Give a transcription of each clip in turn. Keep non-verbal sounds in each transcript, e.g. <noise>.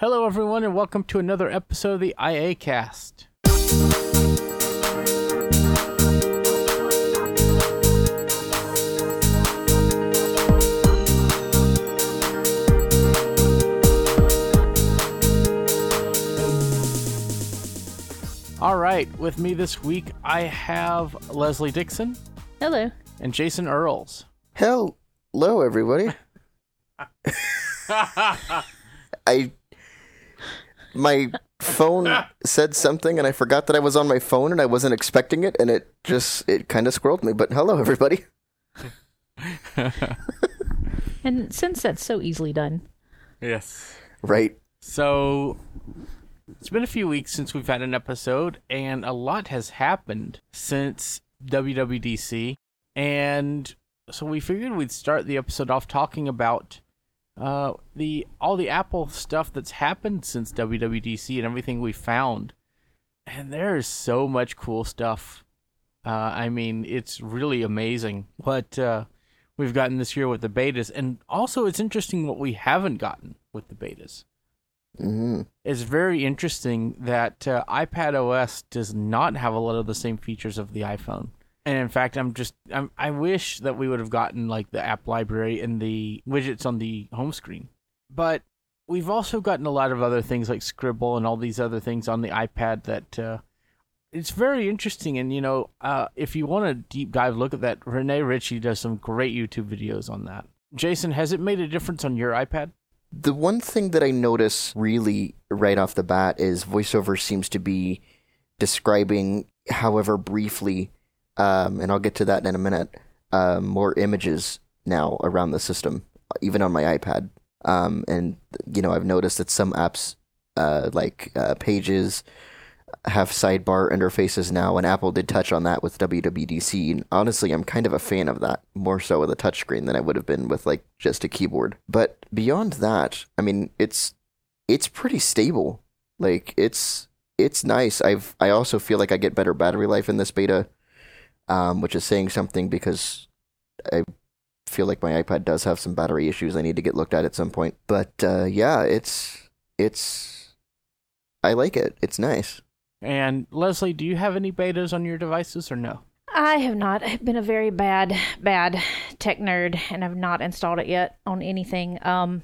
Hello, everyone, and welcome to another episode of the IA Cast. All right, with me this week, I have Leslie Dixon Hello. and Jason Earls. Hello, everybody. <laughs> I my phone <laughs> said something and I forgot that I was on my phone and I wasn't expecting it and it just it kind of squirreled me. But hello, everybody. <laughs> <laughs> And since that's so easily done, yes. Right. So it's been a few weeks since we've had an episode, and a lot has happened since WWDC. And so we figured we'd start the episode off talking about uh, the all the Apple stuff that's happened since WWDC and everything we found. And there is so much cool stuff. Uh, I mean, it's really amazing what uh, we've gotten this year with the betas, and also it's interesting what we haven't gotten with the betas hmm it's very interesting that uh, iPad OS does not have a lot of the same features of the iPhone. And in fact, I'm just I'm, I wish that we would have gotten like the app library and the widgets on the home screen. But we've also gotten a lot of other things like Scribble and all these other things on the iPad that uh, it's very interesting. And you know, uh, if you want a deep dive look at that, Rene Ritchie does some great YouTube videos on that. Jason, has it made a difference on your iPad? The one thing that I notice really right off the bat is voiceover seems to be describing, however briefly, um, and I'll get to that in a minute, um, more images now around the system, even on my iPad. Um, and you know, I've noticed that some apps, uh, like uh, Pages, have sidebar interfaces now, and Apple did touch on that with WWDC. And honestly, I'm kind of a fan of that, more so with a touchscreen than I would have been with like just a keyboard. But beyond that, I mean, it's it's pretty stable. Like it's it's nice. I've I also feel like I get better battery life in this beta, um, which is saying something because I feel like my iPad does have some battery issues I need to get looked at at some point. But uh, yeah, it's it's I like it. It's nice. And Leslie, do you have any betas on your devices or no? I have not I've been a very bad, bad tech nerd, and I've not installed it yet on anything. Um,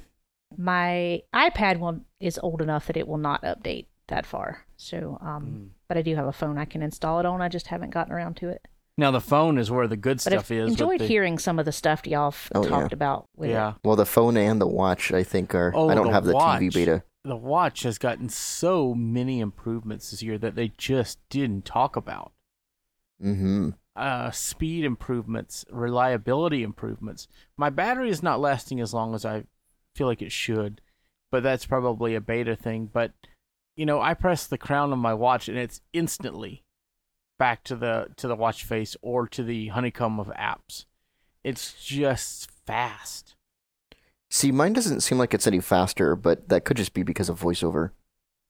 my iPad one is old enough that it will not update that far. So, um, but I do have a phone I can install it on. I just haven't gotten around to it. Now the phone is where the good But stuff I've is. with enjoyed the- hearing some of the stuff y'all have Oh, yeah. talked about with Yeah, it. Well, the phone and the watch, I think, are. Oh, I don't the have the watch. TV beta. the watch has gotten so many improvements this year that they just didn't talk about. Mm-hmm. Uh, speed improvements, reliability improvements. My battery is not lasting as long as I feel like it should, but that's probably a beta thing. But you know, I press the crown on my watch and it's instantly back to the to the watch face or to the honeycomb of apps. It's just fast. See, mine doesn't seem like it's any faster, but that could just be because of voiceover.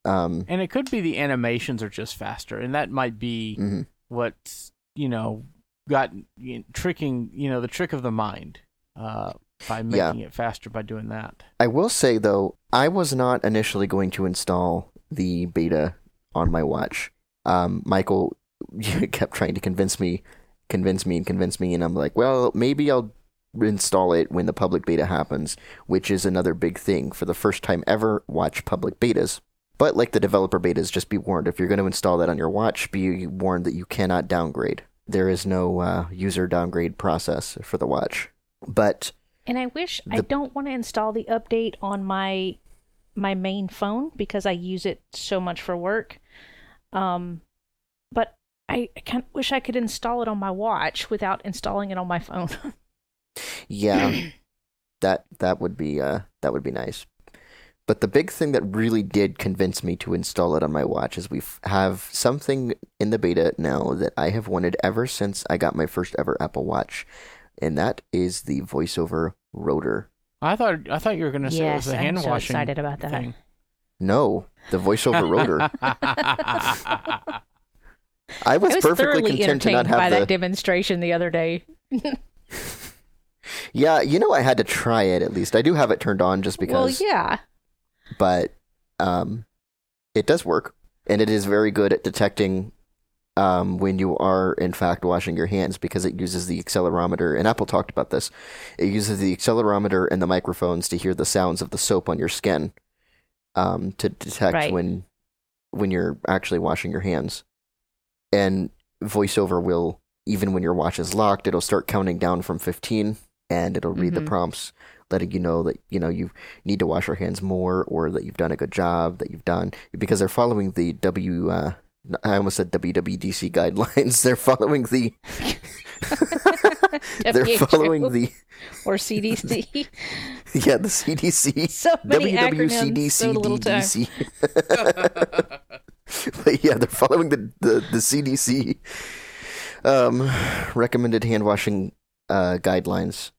Um, And it could be the animations are just faster, and that might be mhm. what's you know got you know, tricking you know the trick of the mind uh, by Yeah. making it faster by doing that. I will say though, I was not initially going to install the beta on my watch. Um, Michael <laughs> kept trying to convince me, convince me, and convince me, and I'm like, well, maybe I'll install it when the public beta happens, which is another big thing. For the first time ever, watch public betas. But like the developer betas, just be warned if you're going to install that on your watch, be warned that you cannot downgrade. There is no uh, user downgrade process for the watch. But And I wish I don't want to install the update on my my main phone because I use it so much for work. Um, but I, I kind of wish I could install it on my watch without installing it on my phone. <laughs> Yeah, <clears throat> that that would be uh that would be nice. But the big thing that really did convince me to install it on my watch is we have something in the beta now that I have wanted ever since I got my first ever Apple Watch, and that is the voiceover rotor. I thought I thought you were going to say it was yes, a I'm hand so washing excited about that. thing. No, the voiceover rotor. <laughs> <laughs> I was, I was perfectly thoroughly content to not entertained by have that the. demonstration the other day. <laughs> yeah, you know, I had to try it at least. I do have it turned on just because. well, yeah. but um, it does work, and it is very good at detecting um, when you are in fact washing your hands because it uses the accelerometer. And Apple talked about this. It uses the accelerometer and the microphones to hear the sounds of the soap on your skin um, to detect Right. when when you're actually washing your hands. And VoiceOver will even when your watch is locked, it'll start counting down from 15 and it'll read Mhm. the prompts letting you know that you know you need to wash your hands more or that you've done a good job that you've done because they're following the W uh, I almost said WWDC <laughs> guidelines. They're following the <laughs> they're following the or CDC. <laughs> yeah the CDC so many acronyms, so little time. WWCDC. <laughs> but yeah, they're following the, the, the CDC um, recommended hand washing uh, guidelines.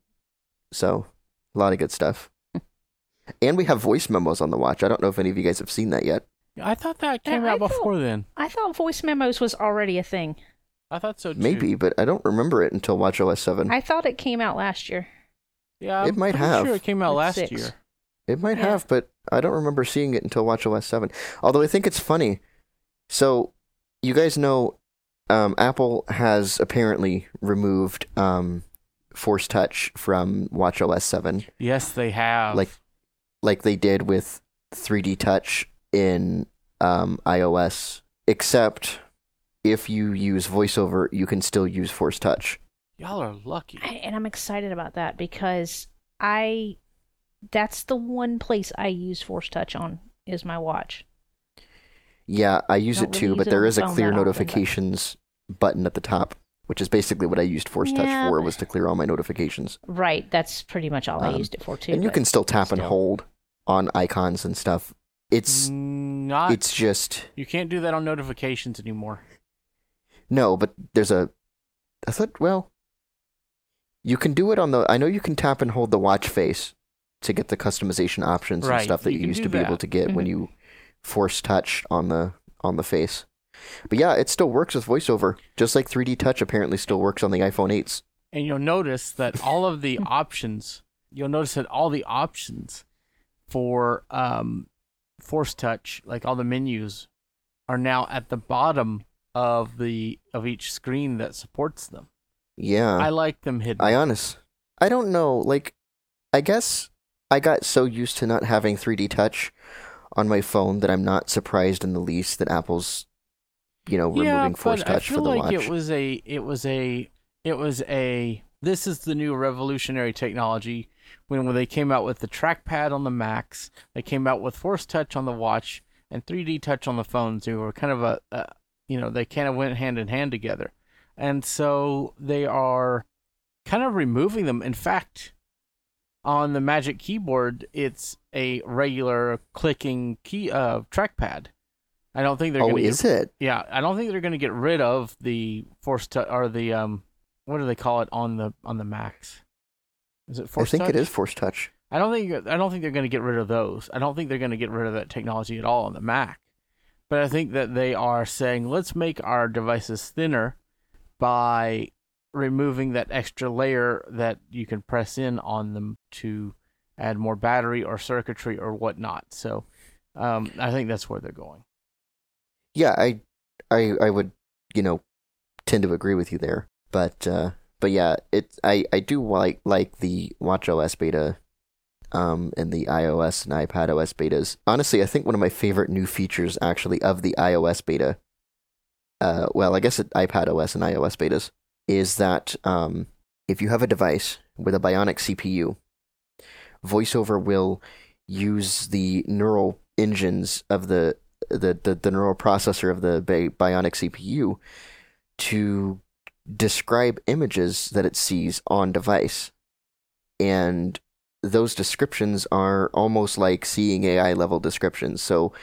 So, a lot of good stuff. and we have voice memos on the watch. I don't know if any of you guys have seen that yet. I thought that came I out thought- before then. I thought voice memos was already a thing. I thought so too. Maybe, but I don't remember it until WatchOS 7. I thought it came out last year. Yeah, It I'm might pretty have. Sure, it came out last six. year. It might Yeah. have, but I don't remember seeing it until WatchOS 7. Although I think it's funny. So, you guys know um, Apple has apparently removed um, Force Touch from WatchOS 7, Yes, they have. Like- like they did with 3D Touch in um, iOS, except if you use VoiceOver, you can still use Force Touch. y'all are lucky. I, and I'm excited about that because I that's the one place I use Force Touch on is my watch. Yeah, I use Don't it really too, use but it there on is a phone clear that often, but- notifications button at the top, which is basically what I used Force Touch Yeah, for, was to clear all my notifications. Right, that's pretty much all I Um, used it for too. and you but can still tap and still. hold on icons and stuff. It's not. it's just you can't do that on notifications anymore. no, but there's a I thought well you can do it on the I know you can tap and hold the watch face to get the customization options and Right, stuff that you you, can used do to be able that. to get when Mhm. you force touch on the on the face. But yeah, it still works with voiceover, just like 3D touch apparently still works on the iPhone 8s. and you'll notice that all of the <laughs> options you'll notice that all the options for um force touch like all the menus are now at the bottom of the of each screen that supports them Yeah. i like them hidden I honest. I don't know. Like, I guess I got so used to not having 3D touch on my phone that I'm not surprised in the least that Apple's, you know, yeah, removing Force Touch feel for the like watch. it was a it was a it was a this is the new revolutionary technology when when they came out with the trackpad on the Macs, they came out with Force Touch on the watch and 3D Touch on the phones. They were kind of a, a you know, they kind of went hand in hand together. And so they are kind of removing them. In fact, on the Magic Keyboard, it's a regular clicking key uh trackpad. I don't think they're oh, going to is it? yeah, I don't think they're going to get rid of the force touch or the um, what do they call it on the on the Macs? Is it force I think touch? it is Force Touch. I don't think I don't think they're going to get rid of those. I don't think they're going to get rid of that technology at all on the Mac. But I think that they are saying let's make our devices thinner by removing that extra layer that you can press in on them to add more battery or circuitry or whatnot. So um, I think that's where they're going. Yeah, I, I, I would, you know, tend to agree with you there. But, uh, but yeah, it. I, I do like like the WatchOS beta, um, and the iOS and iPadOS betas. Honestly, I think one of my favorite new features actually of the iOS beta, uh, well, I guess it, iPadOS and iOS betas, is that um, if you have a device with a Bionic CPU, VoiceOver will use the neural engines of the the, the, the neural processor of the Bionic CPU to describe images that it sees on device. And those descriptions are almost like seeing AI level descriptions. So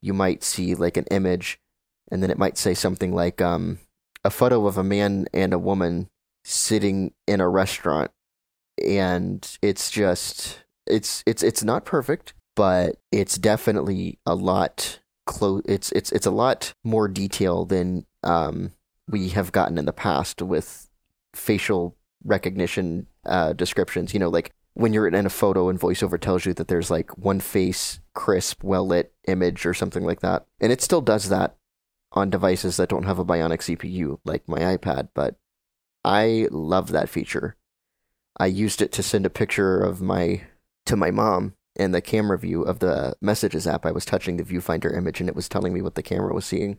you might see like an image, and then it might say something like um, a photo of a man and a woman sitting in a restaurant. And it's just it's it's it's not perfect, but it's definitely a lot close. It's it's it's a lot more detail than um, we have gotten in the past with facial recognition uh, descriptions. You know, like when you're in a photo and voiceover tells you that there's like one face, crisp, well lit image or something like that. And it still does that on devices that don't have a bionic CPU like my iPad, but I love that feature. I used it to send a picture of my to my mom in the camera view of the messages app. I was touching the viewfinder image and it was telling me what the camera was seeing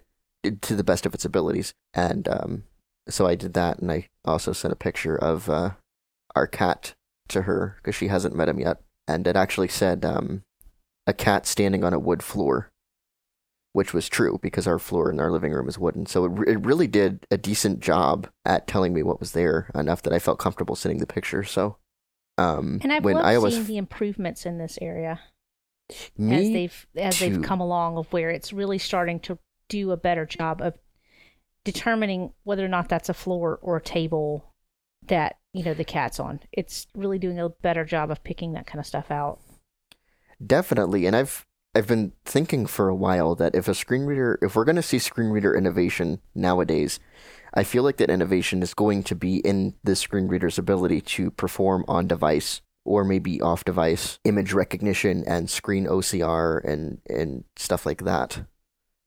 to the best of its abilities. And um, so I did that, and I also sent a picture of uh, our cat to her because she hasn't met him yet, and it actually said um, a cat standing on a wood floor, which was true because our floor in our living room is wooden. So it, it really did a decent job at telling me what was there enough that I felt comfortable sending the picture. So, um, And I've when loved iOS seeing the improvements in this area me as they've as too. they've come along of where it's really starting to do a better job of determining whether or not that's a floor or a table that you know the cat's on. It's really doing a better job of picking that kind of stuff out. Definitely, and I've I've been thinking for a while that if a screen reader, if we're going to see screen reader innovation nowadays, I feel like that innovation is going to be in the screen reader's ability to perform on device or maybe off device image recognition and screen OCR and and stuff like that.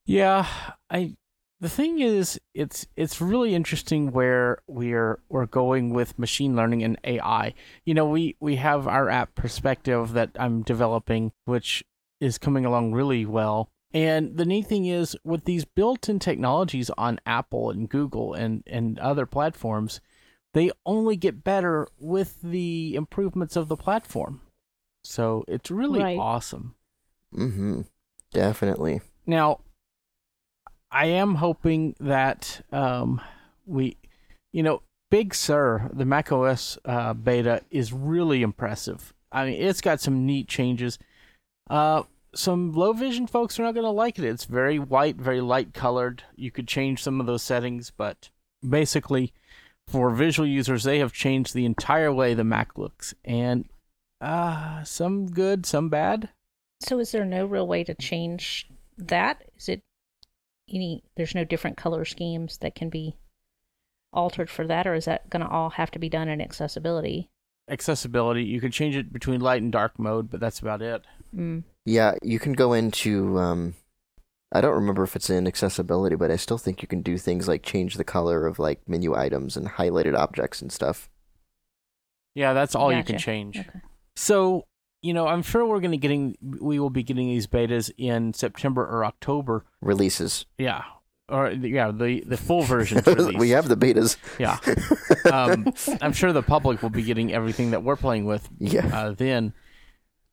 Yeah, I. The thing is, it's it's really interesting where we're we're going with machine learning and AI. You know, we we have our app perspective that I'm developing, which is coming along really well. And the neat thing is, with these built-in technologies on Apple and Google and and other platforms, they only get better with the improvements of the platform. So it's really Right. awesome. Mm-hmm. Definitely. Now, I am hoping that um, we, you know, Big Sur, the macOS uh, beta is really impressive. I mean, it's got some neat changes. Uh, some low vision folks are not going to like it. It's very white, very light colored. You could change some of those settings, but basically, for visual users, they have changed the entire way the Mac looks, and uh, some good, some bad. So is there no real way to change that? Is it any there's no different color schemes that can be altered for that or is that going to all have to be done in accessibility? Accessibility. You can change it between light and dark mode, but that's about it. Mm. Yeah, you can go into um I don't remember if it's in accessibility, but I still think you can do things like change the color of like menu items and highlighted objects and stuff. Yeah, that's all you can change. Okay. So, you know, I'm sure we're going to getting we will be getting these betas in September or October. Releases. Yeah. Or yeah, the the full version <laughs> we have the betas. Yeah. Um, I'm sure the public will be getting everything that we're playing with Yeah. uh, then.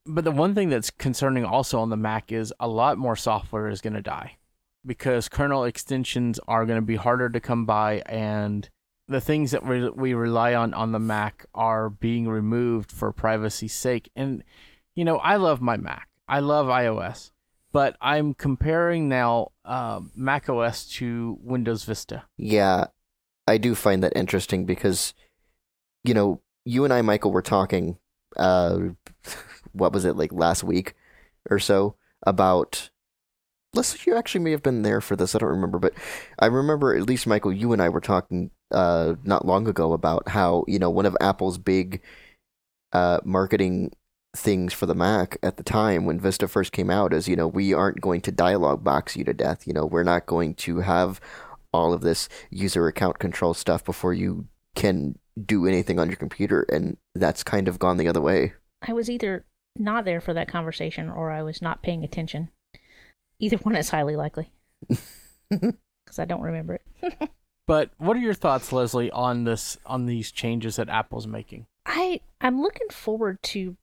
But the one thing that's concerning also on the Mac is a lot more software is going to die because kernel extensions are going to be harder to come by, and the things that we, we rely on on the Mac are being removed for privacy's sake. And, you know, I love my Mac, I love iOS, but I'm comparing now uh, Mac OS to Windows Vista. Yeah, I do find that interesting because, you know, you and I, Michael, were talking, uh, <laughs> what was it, like last week or so, about. Let's, you actually may have been there for this. I don't remember, but I remember at least, Michael, you and I were talking uh, not long ago about how, you know, one of Apple's big uh, marketing things for the Mac at the time when Vista first came out is, you know, we aren't going to dialog box you to death. You know, we're not going to have all of this user account control stuff before you can do anything on your computer. And that's kind of gone the other way. I was either not there for that conversation or I was not paying attention. Either one is highly likely <laughs> because I don't remember it. <laughs> But what are your thoughts, Leslie, on this on these changes that Apple's making? I I'm looking forward to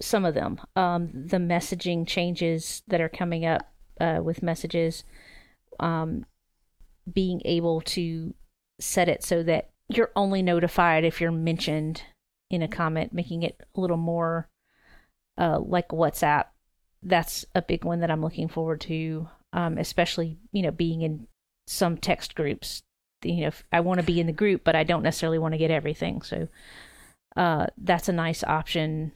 some of them. Um, the messaging changes that are coming up uh, with messages, um, being able to set it so that you're only notified if you're mentioned in a comment, making it a little more uh, like WhatsApp. That's a big one that I'm looking forward to, um, especially you know being in some text groups. You know, I want to be in the group, but I don't necessarily want to get everything. So uh, that's a nice option.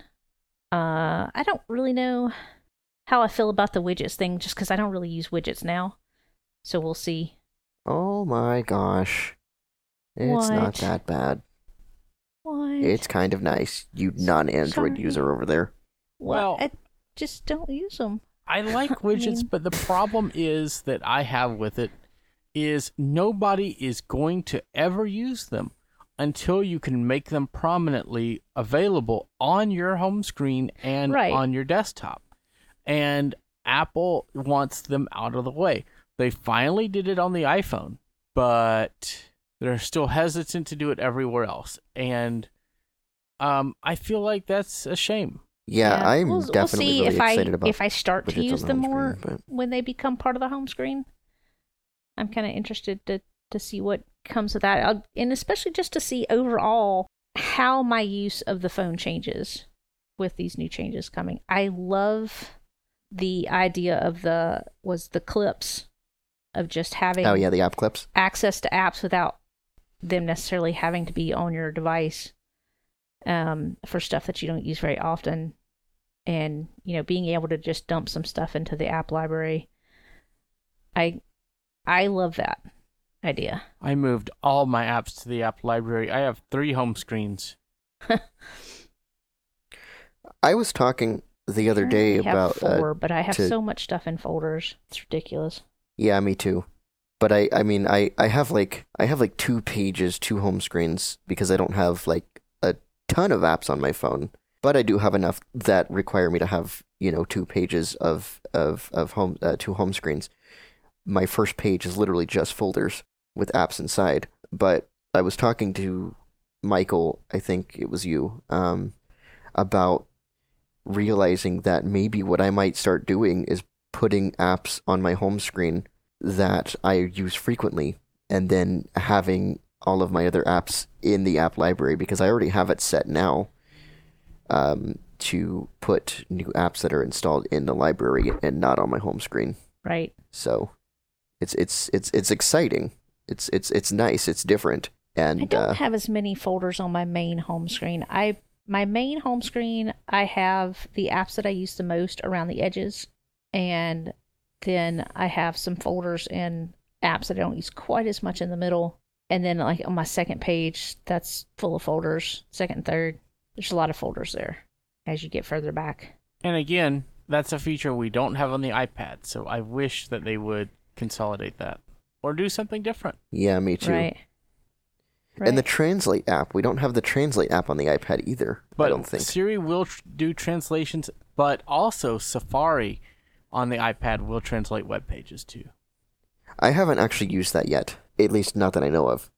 Uh, I don't really know how I feel about the widgets thing, just because I don't really use widgets now. So we'll see. Oh my gosh. It's What? not that bad. What? It's kind of nice. You non-Android Sorry. user over there. well, well- I just don't use them. I <laughs> like widgets, mean- but the problem is that I have with it is nobody is going to ever use them until you can make them prominently available on your home screen and Right. on your desktop. And Apple wants them out of the way. They finally did it on the iPhone, but they're still hesitant to do it everywhere else. And um, I feel like that's a shame. Yeah, I'm we'll, we'll definitely see really if I excited about if I start to use the them more screen, when they become part of the home screen. I'm kind of interested to to see what comes with that, I'll, and especially just to see overall how my use of the phone changes with these new changes coming. I love the idea of the was the clips of just having Oh yeah, the app clips. access to apps without them necessarily having to be on your device um, for stuff that you don't use very often and you know being able to just dump some stuff into the app library i i love that idea I moved all my apps to the app library. I have three home screens. <laughs> I was talking the other day I have about uh, four but i have to- so much stuff in folders it's ridiculous Yeah, me too. But I, I mean, I, I have like, I have like two pages, two home screens because I don't have like a ton of apps on my phone. But I do have enough that require me to have, you know, two pages of of of home, uh, two home screens. My first page is literally just folders with apps inside. But I was talking to Michael, I think it was you, um, about realizing that maybe what I might start doing is putting apps on my home screen that I use frequently and then having all of my other apps in the app library because I already have it set now um, to put new apps that are installed in the library and not on my home screen. right So it's it's it's it's exciting. It's it's it's nice. It's different. And I don't uh, have as many folders on my main home screen i my main home screen i have the apps that i use the most around the edges and then I have some folders and apps that I don't use quite as much in the middle. And then like on my second page, that's full of folders. Second and third, there's a lot of folders there as you get further back. And again, that's a feature we don't have on the iPad, so I wish that they would consolidate that or do something different. yeah, me too. Right. right. And the Translate app, we don't have the Translate app on the iPad either. But I don't think. Siri will tr- do translations, but also Safari on the iPad will translate web pages too. I haven't actually used that yet. At least not that I know of.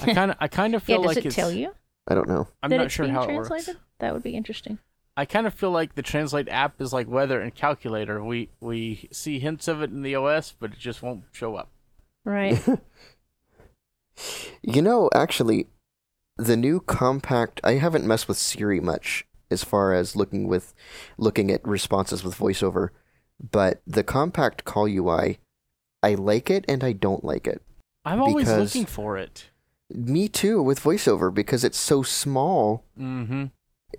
I <laughs> kind of, I kind of yeah, feel does like it it's. tell you I don't know. I'm that not it's sure being how it works. That would be interesting. I kind of feel like the Translate app is like weather and calculator. We we see hints of it in the OS, but it just won't show up. Right. <laughs> You know, actually, the new compact. I haven't messed with Siri much as far as looking with looking at responses with voiceover, but the compact call UI, I like it and I don't like it. I'm always looking for it. Me too with voiceover because it's so small. Mm-hmm.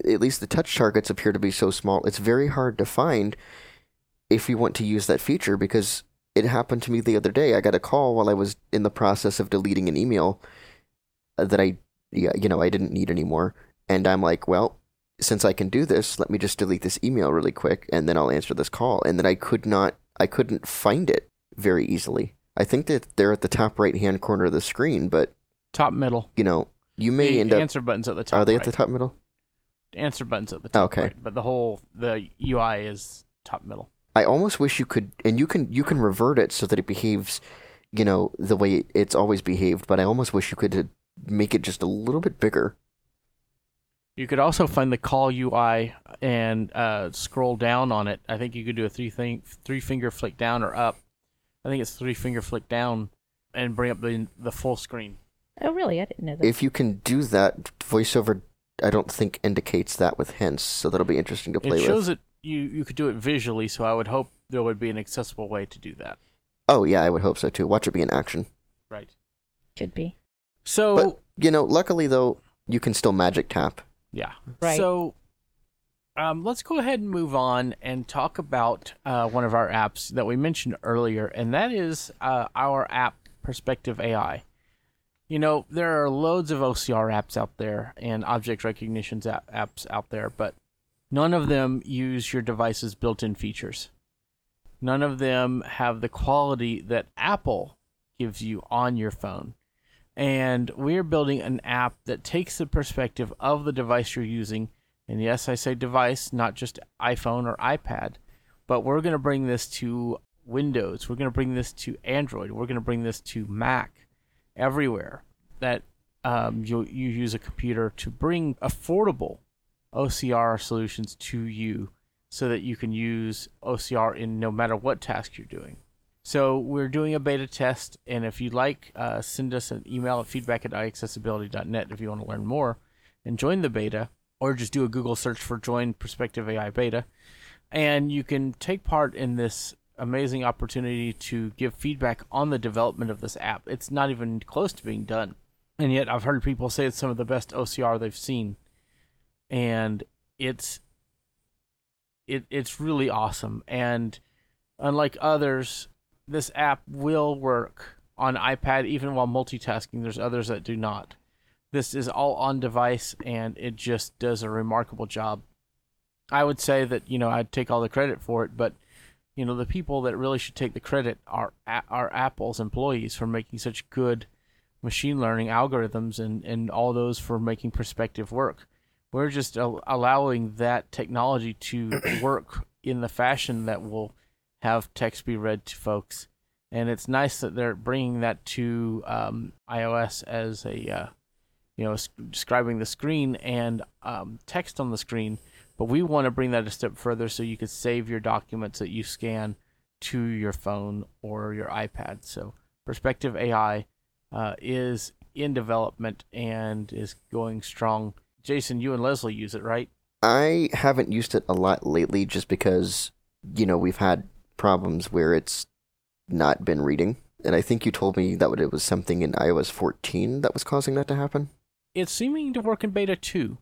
At least the touch targets appear to be so small. It's very hard to find if you want to use that feature because it happened to me the other day. I got a call while I was in the process of deleting an email that I, you know, I didn't need anymore. And I'm like, well, since I can do this, let me just delete this email really quick and then I'll answer this call. And then I could not, I couldn't find it very easily. I think that they're at the top right hand corner of the screen, but Top middle. you know, you may the end up. answer buttons at the top. Are they right. at the top middle? answer buttons at the top? Okay. right, but the whole the UI is top middle. I almost wish you could, and you can you can revert it so that it behaves, you know, the way it's always behaved. But I almost wish you could uh, make it just a little bit bigger. You could also find the call UI and uh, scroll down on it. I think you could do a three thing three finger flick down or up. I think it's three finger flick down and bring up the the full screen. oh, really? I didn't know that. If you can do that, voiceover, I don't think indicates that with hints, so that'll be interesting to play It shows with. it you you could do it visually, so I would hope there would be an accessible way to do that. Oh yeah, I would hope so too. Watch it be in action. Right. Could be. So But you know, luckily though, you can still magic tap. Yeah. Right. So um, let's go ahead and move on and talk about uh, one of our apps that we mentioned earlier, and that is uh, our app Perspective AI. you know, there are loads of OCR apps out there and object recognition apps out there, but none of them use your device's built in features. None of them have the quality that Apple gives you on your phone. And we're building an app that takes the perspective of the device you're using. And yes, I say device, not just iPhone or iPad, but we're going to bring this to Windows. We're going to bring this to Android. We're going to bring this to Mac, everywhere that um, you you use a computer to bring affordable OCR solutions to you, so that you can use OCR in no matter what task you're doing. So we're doing a beta test, and if you'd like, uh, send us an email at feedback at iaccessibility.net if you want to learn more and join the beta, or just do a Google search for Join Perspective AI Beta. And you can take part in this amazing opportunity to give feedback on the development of this app. It's not even close to being done. And yet I've heard people say it's some of the best OCR they've seen. And it's it it's really awesome. And unlike others, this app will work on iPad even while multitasking. There's others that do not. This is all on device and it just does a remarkable job. I would say that, you know, I'd take all the credit for it, but you know, the people that really should take the credit are are Apple's employees for making such good machine learning algorithms and and all those for making perspective work. We're just allowing that technology to <clears throat> work in the fashion that will have text be read to folks. And it's nice that they're bringing that to um, iOS as a, uh, you know, describing the screen and um, text on the screen. But we want to bring that a step further so you can save your documents that you scan to your phone or your iPad. So Perspective AI uh, is in development and is going strong. Jason, you and Leslie use it, right? I haven't used it a lot lately just because, you know, we've had problems where it's not been reading. And I think you told me that it was something in iOS 14 that was causing that to happen. It's seeming to work in beta 2.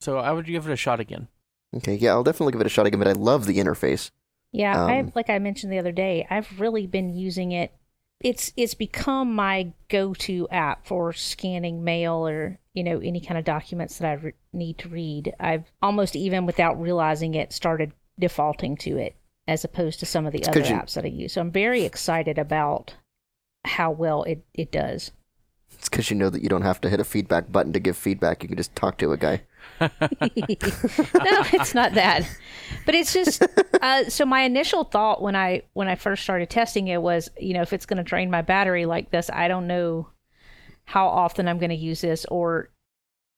So I would give it a shot again. Okay, yeah, I'll definitely give it a shot again, but I love the interface. Yeah, um, I like I mentioned the other day, I've really been using it. It's it's become my go-to app for scanning mail or, you know, any kind of documents that I re- need to read. I've almost even without realizing it started defaulting to it as opposed to some of the it's other you, apps that I use. So I'm very excited about how well it, it does. It's because you know that you don't have to hit a feedback button to give feedback. You can just talk to a guy. <laughs> no, it's not that. But it's just uh, so my initial thought when I when I first started testing it was, you know, if it's going to drain my battery like this, I don't know how often I'm going to use this or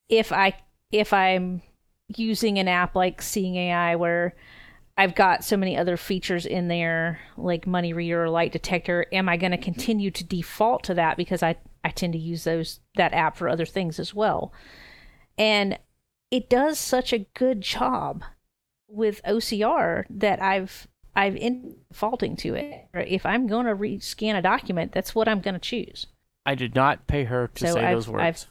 if I if I'm using an app like Seeing AI where I've got so many other features in there, like money reader or light detector. Am I going to continue to default to that because I, I tend to use those that app for other things as well? And it does such a good job with OCR that I've I've in defaulting to it. If I'm going to re- scan a document, that's what I'm going to choose. I did not pay her to so say I've, those words.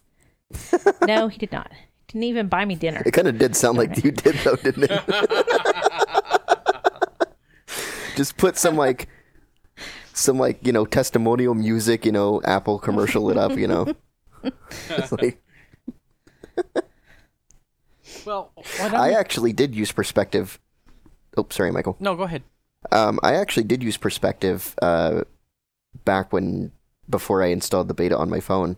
<laughs> no, he did not. Didn't even buy me dinner. It kind of did sound like you did, though, didn't it? <laughs> Just put some like some like you know testimonial music, you know, Apple commercial it up, you know. <laughs> like, well, I actually did use perspective. Oh, sorry, Michael. No, go ahead. Um, I actually did use perspective uh, back when before I installed the beta on my phone,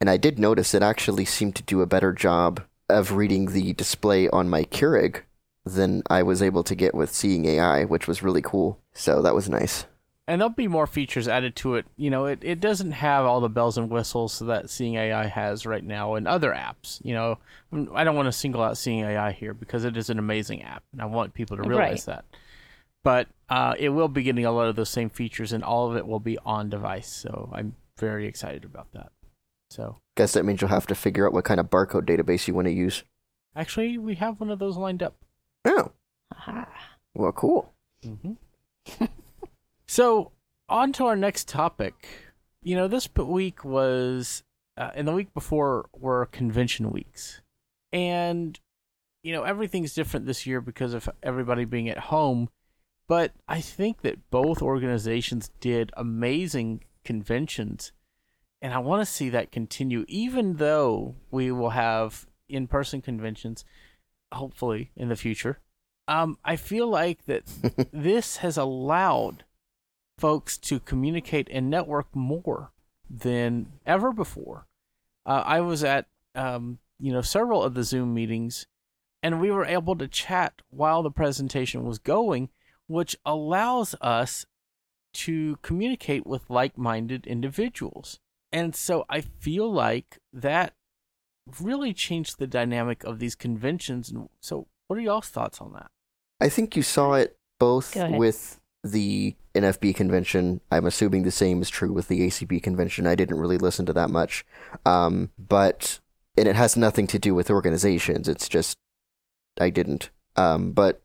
and I did notice it actually seemed to do a better job of reading the display on my Keurig than I was able to get with Seeing AI, which was really cool. So that was nice. And there'll be more features added to it. You know, it, it doesn't have all the bells and whistles that Seeing AI has right now in other apps. You know, I don't want to single out Seeing AI here because it is an amazing app, and I want people to realize right. that. But uh, it will be getting a lot of those same features, and all of it will be on device. So I'm very excited about that. So, guess that means you'll have to figure out what kind of barcode database you want to use. Actually, we have one of those lined up. Oh. Aha. Well, cool. Mm-hmm. <laughs> so, on to our next topic. You know, this week was, uh, and the week before were convention weeks. And, you know, everything's different this year because of everybody being at home. But I think that both organizations did amazing conventions. and I want to see that continue, even though we will have in person conventions, hopefully in the future. Um, I feel like that <laughs> this has allowed folks to communicate and network more than ever before. Uh, I was at um, you know several of the Zoom meetings, and we were able to chat while the presentation was going, which allows us to communicate with like-minded individuals. And so I feel like that really changed the dynamic of these conventions. And so, what are y'all's thoughts on that? I think you saw it both with the NFB convention. I'm assuming the same is true with the ACB convention. I didn't really listen to that much, um, but and it has nothing to do with organizations. It's just I didn't. Um, but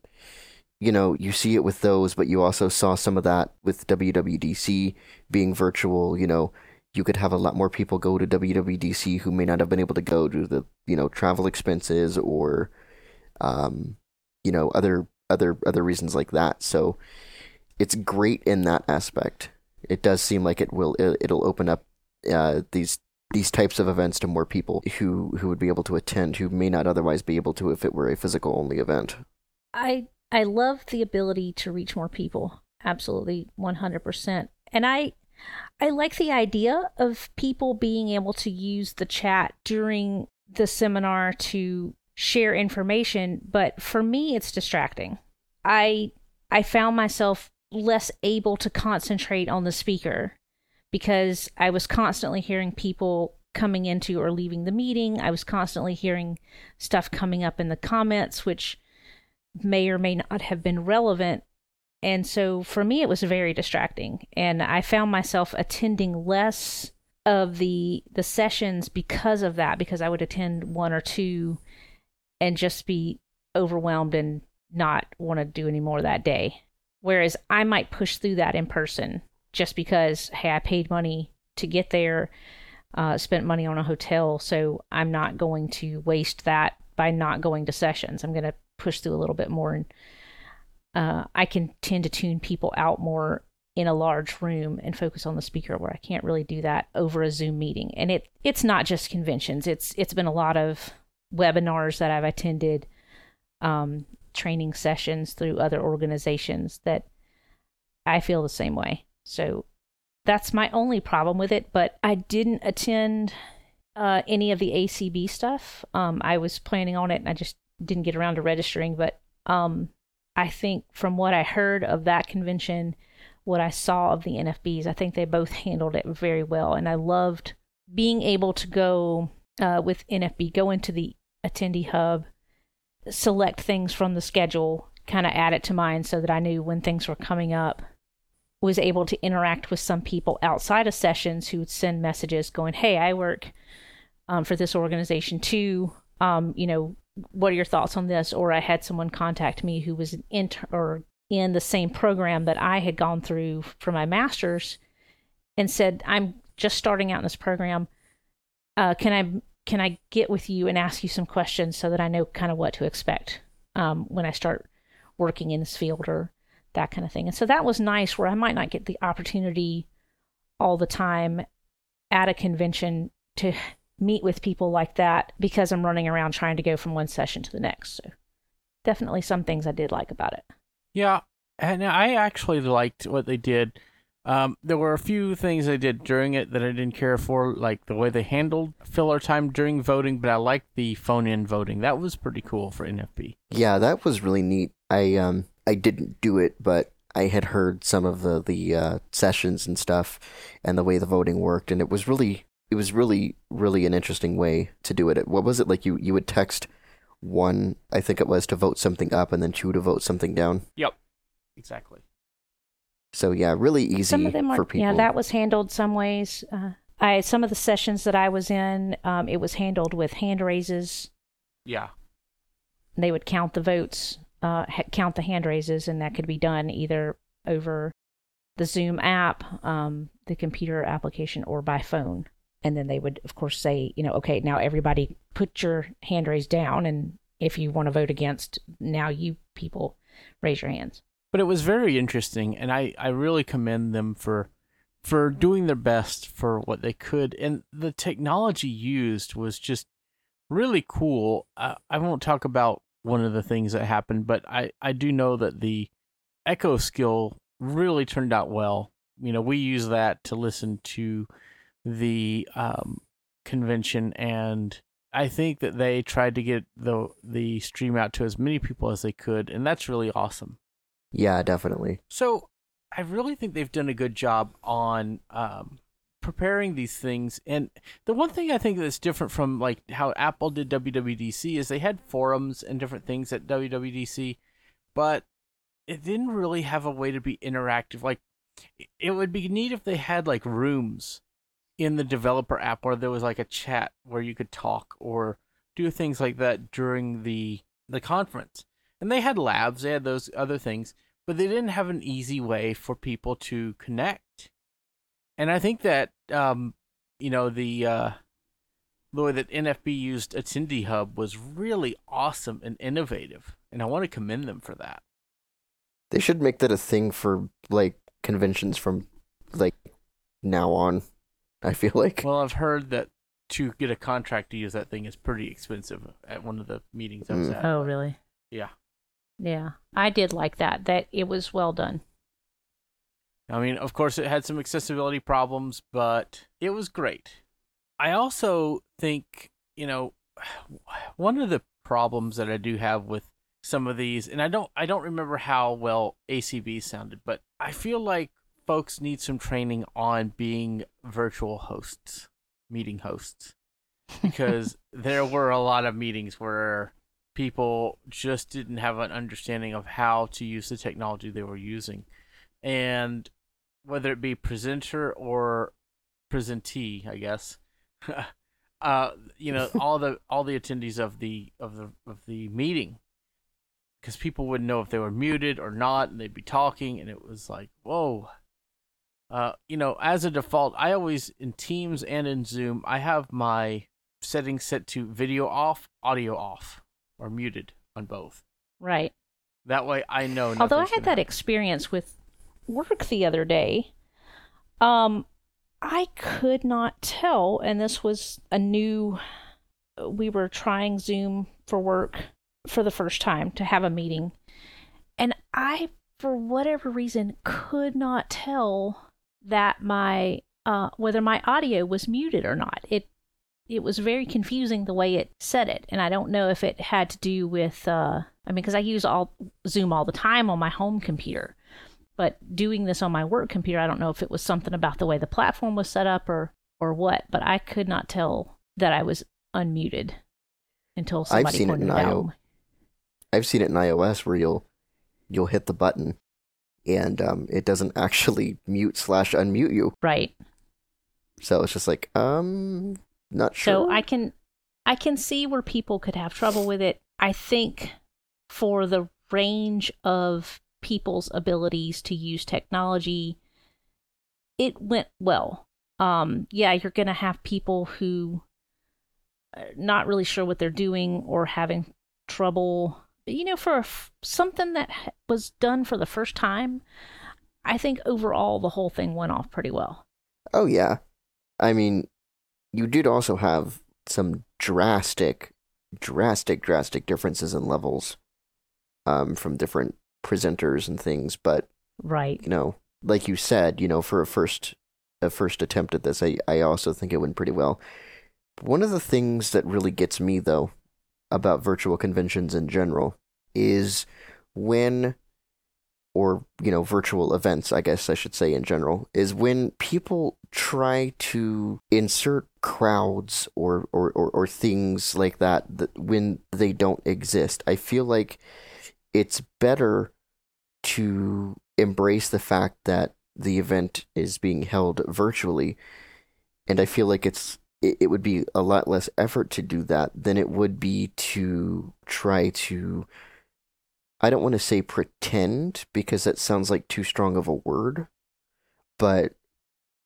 you know, you see it with those, but you also saw some of that with WWDC being virtual. You know, you could have a lot more people go to WWDC who may not have been able to go due to the you know travel expenses or um, you know other other other reasons like that. So it's great in that aspect. It does seem like it will it, it'll open up uh, these these types of events to more people who who would be able to attend who may not otherwise be able to if it were a physical only event. I I love the ability to reach more people. Absolutely 100%. And I I like the idea of people being able to use the chat during the seminar to share information, but for me it's distracting. I I found myself less able to concentrate on the speaker because I was constantly hearing people coming into or leaving the meeting. I was constantly hearing stuff coming up in the comments which may or may not have been relevant. And so for me, it was very distracting. And I found myself attending less of the the sessions because of that, because I would attend one or two and just be overwhelmed and not want to do any more that day. Whereas I might push through that in person just because, hey, I paid money to get there, uh, spent money on a hotel, so I'm not going to waste that by not going to sessions. I'm going to push through a little bit more and uh, I can tend to tune people out more in a large room and focus on the speaker where I can't really do that over a Zoom meeting. And it it's not just conventions. It's it's been a lot of webinars that I've attended, um, training sessions through other organizations that I feel the same way. So that's my only problem with it. But I didn't attend uh, any of the ACB stuff. Um, I was planning on it and I just didn't get around to registering. But um, I think from what I heard of that convention, what I saw of the NFBs, I think they both handled it very well. And I loved being able to go uh, with NFB, go into the attendee hub, select things from the schedule, kind of add it to mine so that I knew when things were coming up. Was able to interact with some people outside of sessions who would send messages going, Hey, I work um, for this organization too. Um, you know, what are your thoughts on this? Or I had someone contact me who was an or in the same program that I had gone through for my master's and said, I'm just starting out in this program. Uh, can I can I get with you and ask you some questions so that I know kind of what to expect um, when I start working in this field or that kind of thing. And so that was nice where I might not get the opportunity all the time at a convention to meet with people like that because I'm running around trying to go from one session to the next. So definitely some things I did like about it. Yeah, and I actually liked what they did. Um, there were a few things I did during it that I didn't care for, like the way they handled filler time during voting, but I liked the phone in voting. That was pretty cool for NFB. Yeah, that was really neat. I um I didn't do it, but I had heard some of the the uh, sessions and stuff, and the way the voting worked, and it was really it was really really an interesting way to do it. What was it like? You you would text one, I think it was, to vote something up, and then two to vote something down. Yep, exactly. So yeah, really easy some of them for were people. yeah that was handled some ways uh, i some of the sessions that i was in um, it was handled with hand raises Yeah. they would count the votes uh, ha- count the hand raises and that could be done either over the zoom app um, the computer application or by phone and then they would of course say you know okay now everybody put your hand raised down and if you want to vote against now you people raise your hands But it was very interesting, and I, I really commend them for for doing their best for what they could. And the technology used was just really cool. Uh, I won't talk about one of the things that happened, but I, I do know that the echo skill really turned out well. You know, we use that to listen to the um, convention, and I think that they tried to get the the stream out to as many people as they could, and that's really awesome. Yeah, definitely. So I really think they've done a good job on um, preparing these things. And the one thing I think that's different from like how Apple did WWDC is they had forums and different things at WWDC, but it didn't really have a way to be interactive. Like it would be neat if they had like rooms in the developer app where there was like a chat where you could talk or do things like that during the the conference. And they had labs, they had those other things, but they didn't have an easy way for people to connect. And I think that um, you know, the uh the way that NFB used Attendee Hub was really awesome and innovative, and I want to commend them for that. They should make that a thing for like conventions from like now on. I feel like. Well, I've heard that to get a contract to use that thing is pretty expensive at one of the meetings I was Mm. at. Oh, really? Yeah. Yeah. I did like that. That it was well done. I mean, of course, it had some accessibility problems, but it was great. I also think, you know, <sighs> one of the problems that I do have with some of these, and I don't, I don't remember how well ACB sounded, but I feel like folks need some training on being virtual hosts, meeting hosts, because <laughs> there were a lot of meetings where people just didn't have an understanding of how to use the technology they were using, and whether it be presenter or presentee, I guess. <laughs> uh, you know, <laughs> all the all the attendees of the of the of the meeting, because people wouldn't know if they were muted or not, and they'd be talking, and it was like, whoa. Uh, you know, as a default, I always in Teams and in Zoom, I have my settings set to video off, audio off, or muted on both. Right. That way, I know. Although I had that experience with work the other day, um, I could not tell, and this was a new. We were trying Zoom for work for the first time to have a meeting, and I, for whatever reason, could not tell that my uh, whether my audio was muted or not. It it was very confusing the way it said it, and I don't know if it had to do with. Uh, I mean, because I use all Zoom all the time on my home computer, but doing this on my work computer, I don't know if it was something about the way the platform was set up or or what. But I could not tell that I was unmuted until somebody seen it pointed in it out. I- have seen it in iOS where you'll you'll hit the button and um, it doesn't <laughs> actually mute slash unmute you. Right. So it's just like, um, not sure. So I can I can see where people could have trouble with it. I think for the range of people's abilities to use technology, it went well. Um, yeah, you're going to have people who are not really sure what they're doing or having trouble. You know, for a f- something that was done for the first time, I think overall the whole thing went off pretty well. Oh yeah, I mean, you did also have some drastic, drastic, drastic differences in levels, um, from different presenters and things. But Right. you know, like you said, you know, for a first, a first attempt at this, I, I also think it went pretty well. One of the things that really gets me though about virtual conventions in general is when or you know virtual events i guess i should say in general is when people try to insert crowds or or or, or things like that, that when they don't exist. I feel like it's better to embrace the fact that the event is being held virtually and i feel like it's it, it would be a lot less effort to do that than it would be to try to I don't want to say pretend because that sounds like too strong of a word, but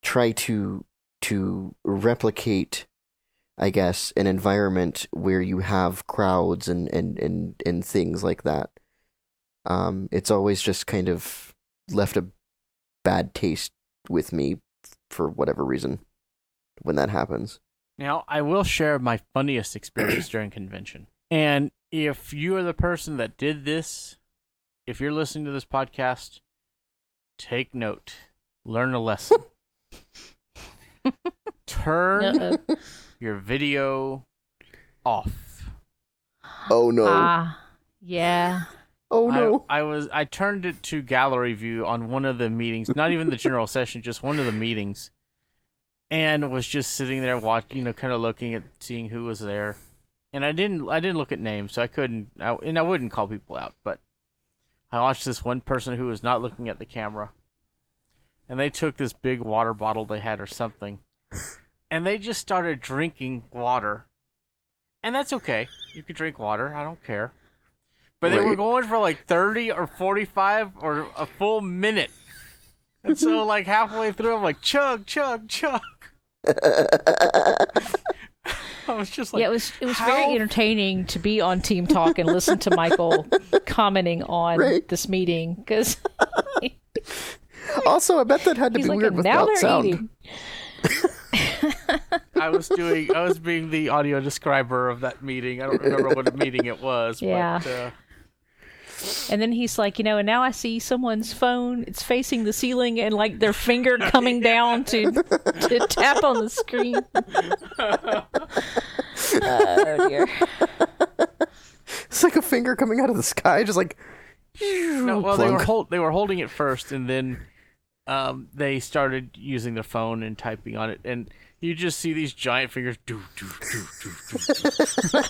try to to replicate I guess an environment where you have crowds and and and, and things like that. Um it's always just kind of left a bad taste with me for whatever reason when that happens. Now, I will share my funniest experience during convention. And if you are the person that did this, if you're listening to this podcast, take note, learn a lesson. <laughs> Turn Uh-oh. your video off. Oh no! Ah, yeah. oh no! I, I was I turned it to gallery view on one of the meetings, not even the general <laughs> session, just one of the meetings, and was just sitting there watching, you know, kind of looking at seeing who was there, and I didn't I didn't look at names, so I couldn't, I, and I wouldn't call people out, but I watched this one person who was not looking at the camera, and they took this big water bottle they had or something, <laughs> and they just started drinking water, and that's okay, you can drink water, I don't care. But they were going for like 30 or 45 or a full minute. And so, like, halfway through, I'm like, chug, chug, chug. <laughs> <laughs> I was just like, yeah, it was it was how- very entertaining to be on Team Talk and listen to Michael <laughs> commenting on Right. this meeting because <laughs> also, I bet that had to he's be like, weird without they're sound. I was doing, I was being the audio describer of that meeting. I don't remember what meeting it was. Yeah. But, uh, And then he's like, you know, and now I see someone's phone. It's facing the ceiling, and like their finger coming <laughs> down to to tap on the screen. <laughs> oh dear. It's like a finger coming out of the sky, just like. no, <laughs> well, they were, hold, they were holding it first, and then um, they started using their phone and typing on it. And you just see these giant fingers. Do, do, do, do,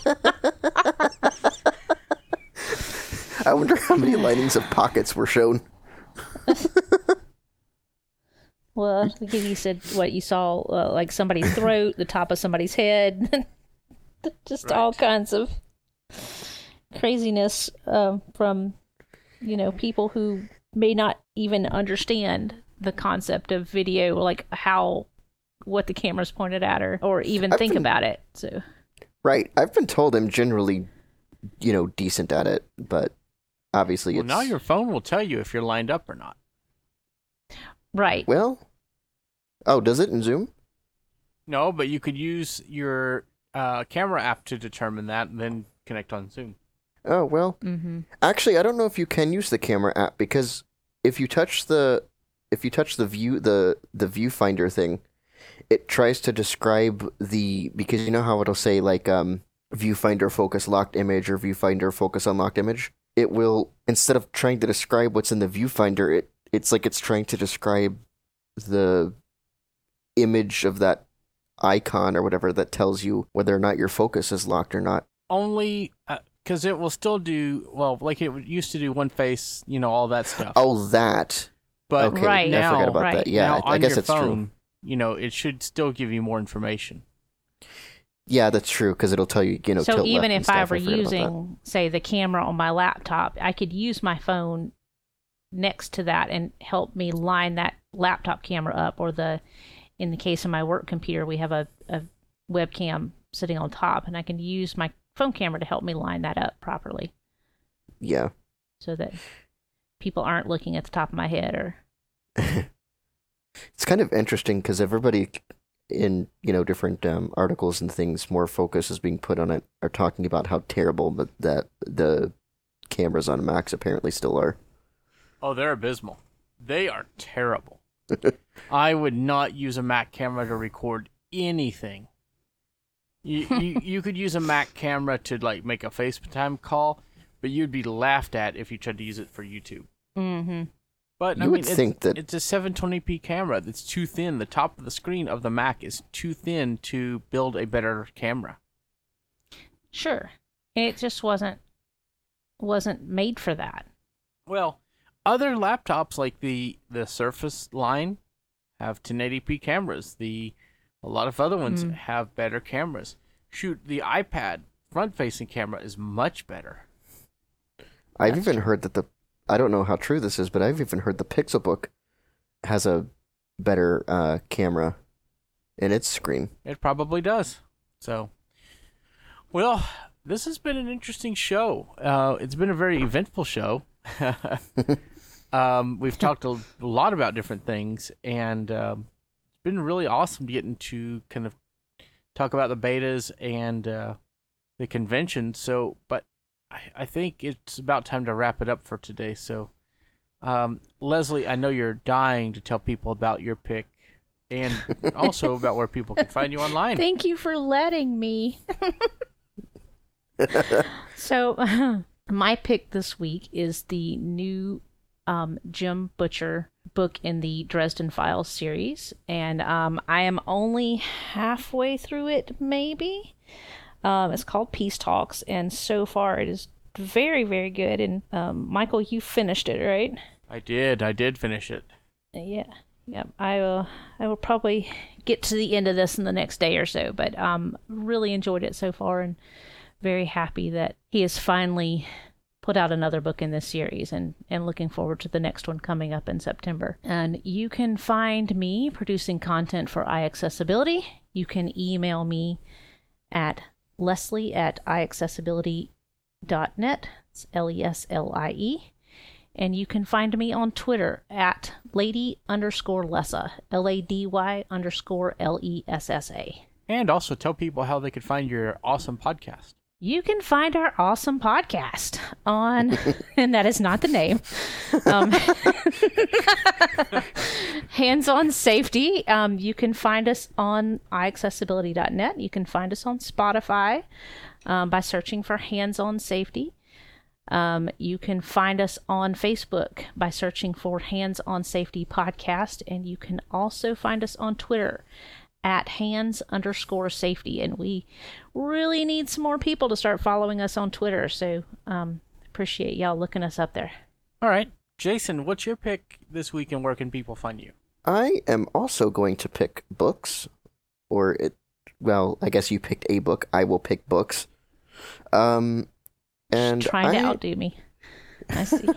do. I wonder how many <laughs> linings of pockets were shown. <laughs> Well, I think he said what you saw, uh, like somebody's <laughs> throat, the top of somebody's head, just all kinds of craziness um, from, you know, people who may not even understand the concept of video, like how what the camera's pointed at, or or even I've think been- about it. So Right. I've been told I'm generally, you know, decent at it, but obviously Well, it's now your phone will tell you if you're lined up or not. right, well. Oh, does it in Zoom? No, but you could use your uh, camera app to determine that and then connect on Zoom. Oh well. mm-hmm. Actually, I don't know if you can use the camera app because if you touch the if you touch the view the the viewfinder thing, it tries to describe the because you know how it'll say like um viewfinder focus locked image or viewfinder focus unlocked image. It will instead of trying to describe what's in the viewfinder, it it's like it's trying to describe the image of that icon or whatever that tells you whether or not your focus is locked or not. Only uh, because it will still do well, like it used to do one face, you know, all that stuff. Oh, that. but okay, Right. I now, forgot about right. that. Yeah, now I, I on guess your it's true. phone, you know, it should still give you more information. Yeah, that's true because it'll tell you, you know. so tilt even if I were that. using, say, the camera on my laptop, I could use my phone next to that and help me line that laptop camera up. Or the, in the case of my work computer, we have a, a webcam sitting on top, and I can use my phone camera to help me line that up properly, yeah, so that people aren't looking at the top of my head or. <laughs> it's kind of interesting because everybody in you know different um, articles and things, more focus is being put on it, are talking about how terrible but that the cameras on Macs apparently still are. Oh, they're abysmal. They are terrible. <laughs> I would not use a Mac camera to record anything. You, <laughs> you you could use a Mac camera to like make a FaceTime call, but you'd be laughed at if you tried to use it for YouTube. Mm-hmm. But I You mean, would it's, think that- it's a 720p camera that's too thin. The top of the screen of the Mac is too thin to build a better camera. Sure, it just wasn't wasn't made for that. Well, other laptops like the the Surface line have 1080p cameras. The a lot of other ones Mm. have better cameras. Shoot, the iPad front-facing camera is much better. I've That's even heard that the I don't know how true this is, but I've even heard the Pixelbook has a better uh, camera in its screen. It probably does. So, well, this has been an interesting show. Uh, it's been a very eventful show. <laughs> um, we've talked a lot about different things, and um, it's been really awesome to get into kind of talk about the betas and uh, the convention. So, but I, I think it's about time to wrap it up for today. So, um, Leslie, I know you're dying to tell people about your pick and <laughs> also about where people can find you online. Thank you for letting me. <laughs> so, <laughs> my pick this week is the new um, Jim Butcher book in the Dresden Files series, and um, I am only halfway through it, maybe. Um, it's called Peace Talks, and so far it is very, very good. And um, Michael, you finished it, right? I did. I did finish it. Yeah. Yep. I will. I will probably get to the end of this in the next day or so. But um, really enjoyed it so far, and very happy that he has finally put out another book in this series and, and looking forward to the next one coming up in September. And you can find me producing content for iAccessibility. You can email me at leslie at iAccessibility.net. It's L E S L I E. And you can find me on Twitter at lady underscore Lessa, L A D Y underscore L E S S A. And also tell people how they could find your awesome podcast you can find our awesome podcast on, <laughs> and that is not the name, um, <laughs> Hands on Safety. Um, you can find us on iAccessibility.net. You can find us on Spotify um, by searching for Hands on Safety. Um, you can find us on Facebook by searching for Hands on Safety Podcast, and you can also find us on Twitter at hands underscore safety. And we really need some more people to start following us on Twitter. So um, appreciate y'all looking us up there. All right. Jason, what's your pick this week and where can people find you? I am also going to pick books, or it. Well, I guess you picked a book. I will pick books. Um, and Just trying I, to outdo me. I see.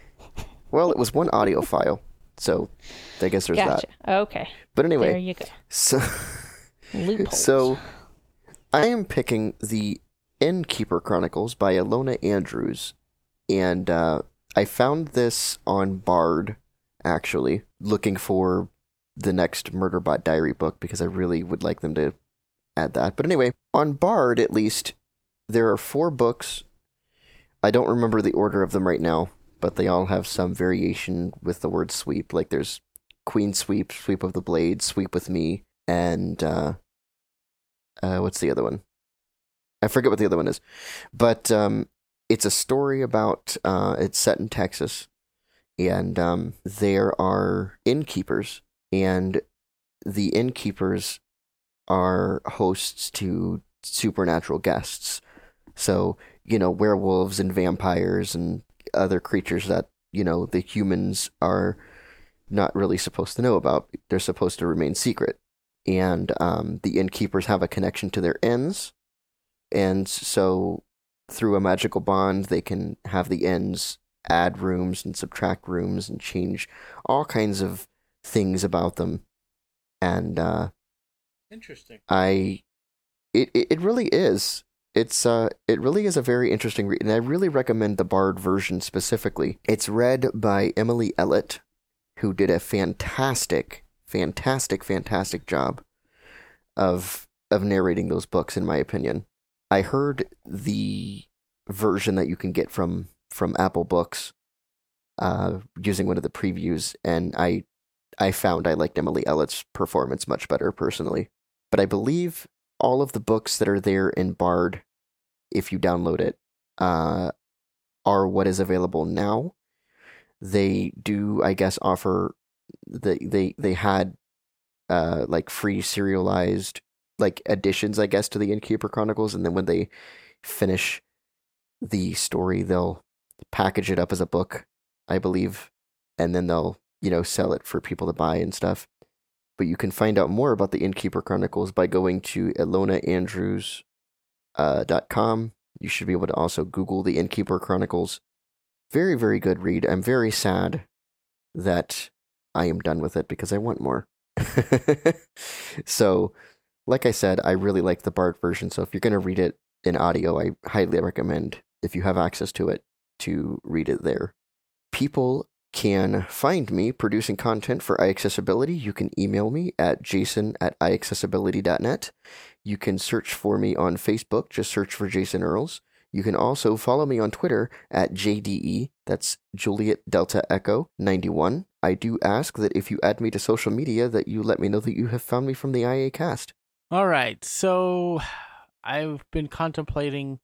<laughs> well, it was one audio file, so I guess there's gotcha. that. Okay. But anyway, there you go. So, Loopholes. so I am picking the Innkeeper Chronicles by Ilona Andrews, and uh, I found this on Bard actually, looking for the next Murderbot Diary book because I really would like them to add that. But anyway, on Bard at least, there are four books. I don't remember the order of them right now, but they all have some variation with the word sweep. Like there's Clean Sweep, Sweep of the Blade, Sweep with Me, and uh, uh, what's the other one? I forget what the other one is, but um, it's a story about. Uh, it's set in Texas, and um, there are innkeepers, and the innkeepers are hosts to supernatural guests. So you know, werewolves and vampires and other creatures that you know the humans are not really supposed to know about. They're supposed to remain secret. And um, the innkeepers have a connection to their inns. And so through a magical bond, they can have the inns add rooms and subtract rooms and change all kinds of things about them. And uh, interesting. I, it, it really is. It's uh, it really is a very interesting read, and I really recommend the Bard version specifically. It's read by Emily Ellett, who did a fantastic, fantastic, fantastic job of of narrating those books, in my opinion. I heard the version that you can get from from Apple Books uh, using one of the previews, and I I found I liked Emily Ellett's performance much better personally. But I believe all of the books that are there in Bard, if you download it, uh, are what is available now they do I guess offer they they they had uh like free serialized like additions I guess to the Innkeeper Chronicles and then when they finish the story they'll package it up as a book I believe and then they'll you know sell it for people to buy and stuff but you can find out more about the Innkeeper Chronicles by going to ilonaandrews uh. You should be able to also Google the Innkeeper Chronicles very, very good read. I'm very sad that I am done with it because I want more. <laughs> so, like I said, I really like the Bard version. So, if you're going to read it in audio, I highly recommend, if you have access to it, to read it there. People can find me producing content for iAccessibility, you can email me at jason at iAccessibility.net. You can search for me on Facebook, just search for Jason Earls. You can also follow me on Twitter at JDE, that's Juliet Delta Echo 91. I do ask that if you add me to social media that you let me know that you have found me from the IA cast. All right. So I've been contemplating,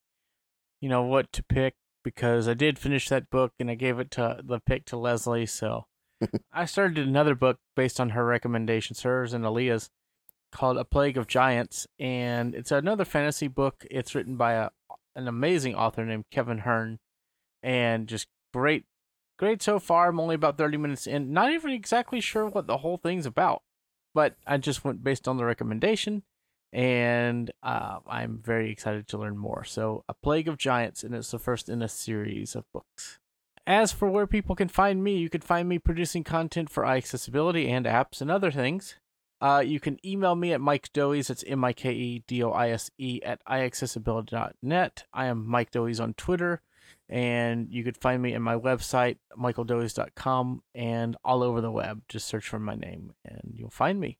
you know, what to pick because I did finish that book and I gave it to the pick to Leslie. So <laughs> I started another book based on her recommendations, hers and Aaliyah's, called A Plague of Giants. And it's another fantasy book. It's written by a an amazing author named Kevin Hearne, and just great, great so far. I'm only about 30 minutes in, not even exactly sure what the whole thing's about, but I just went based on the recommendation, and uh, I'm very excited to learn more. So, A Plague of Giants, and it's the first in a series of books. As for where people can find me, you can find me producing content for iAccessibility and apps and other things. Uh, you can email me at Mike Doise. It's M I K E D O I S E at iAccessibility.net. I am Mike Doise on Twitter. And you could find me at my website, michaeldoise.com, and all over the web. Just search for my name and you'll find me.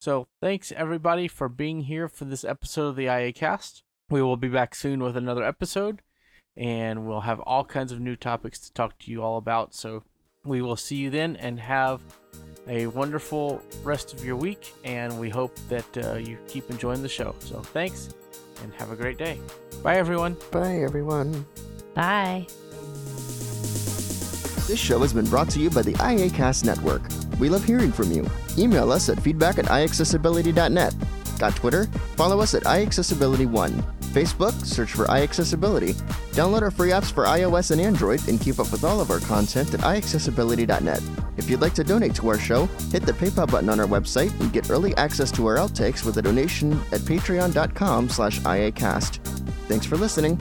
So thanks everybody for being here for this episode of the IA Cast. We will be back soon with another episode, and we'll have all kinds of new topics to talk to you all about. So we will see you then and have a wonderful rest of your week. And we hope that uh, you keep enjoying the show. So thanks and have a great day. Bye, everyone. Bye, everyone. Bye. This show has been brought to you by the IACast Network. We love hearing from you. Email us at feedback at iAccessibility.net. Got Twitter? Follow us at iAccessibility1. Facebook, search for iAccessibility. Download our free apps for iOS and Android and keep up with all of our content at iAccessibility.net. If you'd like to donate to our show, hit the PayPal button on our website and get early access to our outtakes with a donation at patreon.com slash iacast. Thanks for listening.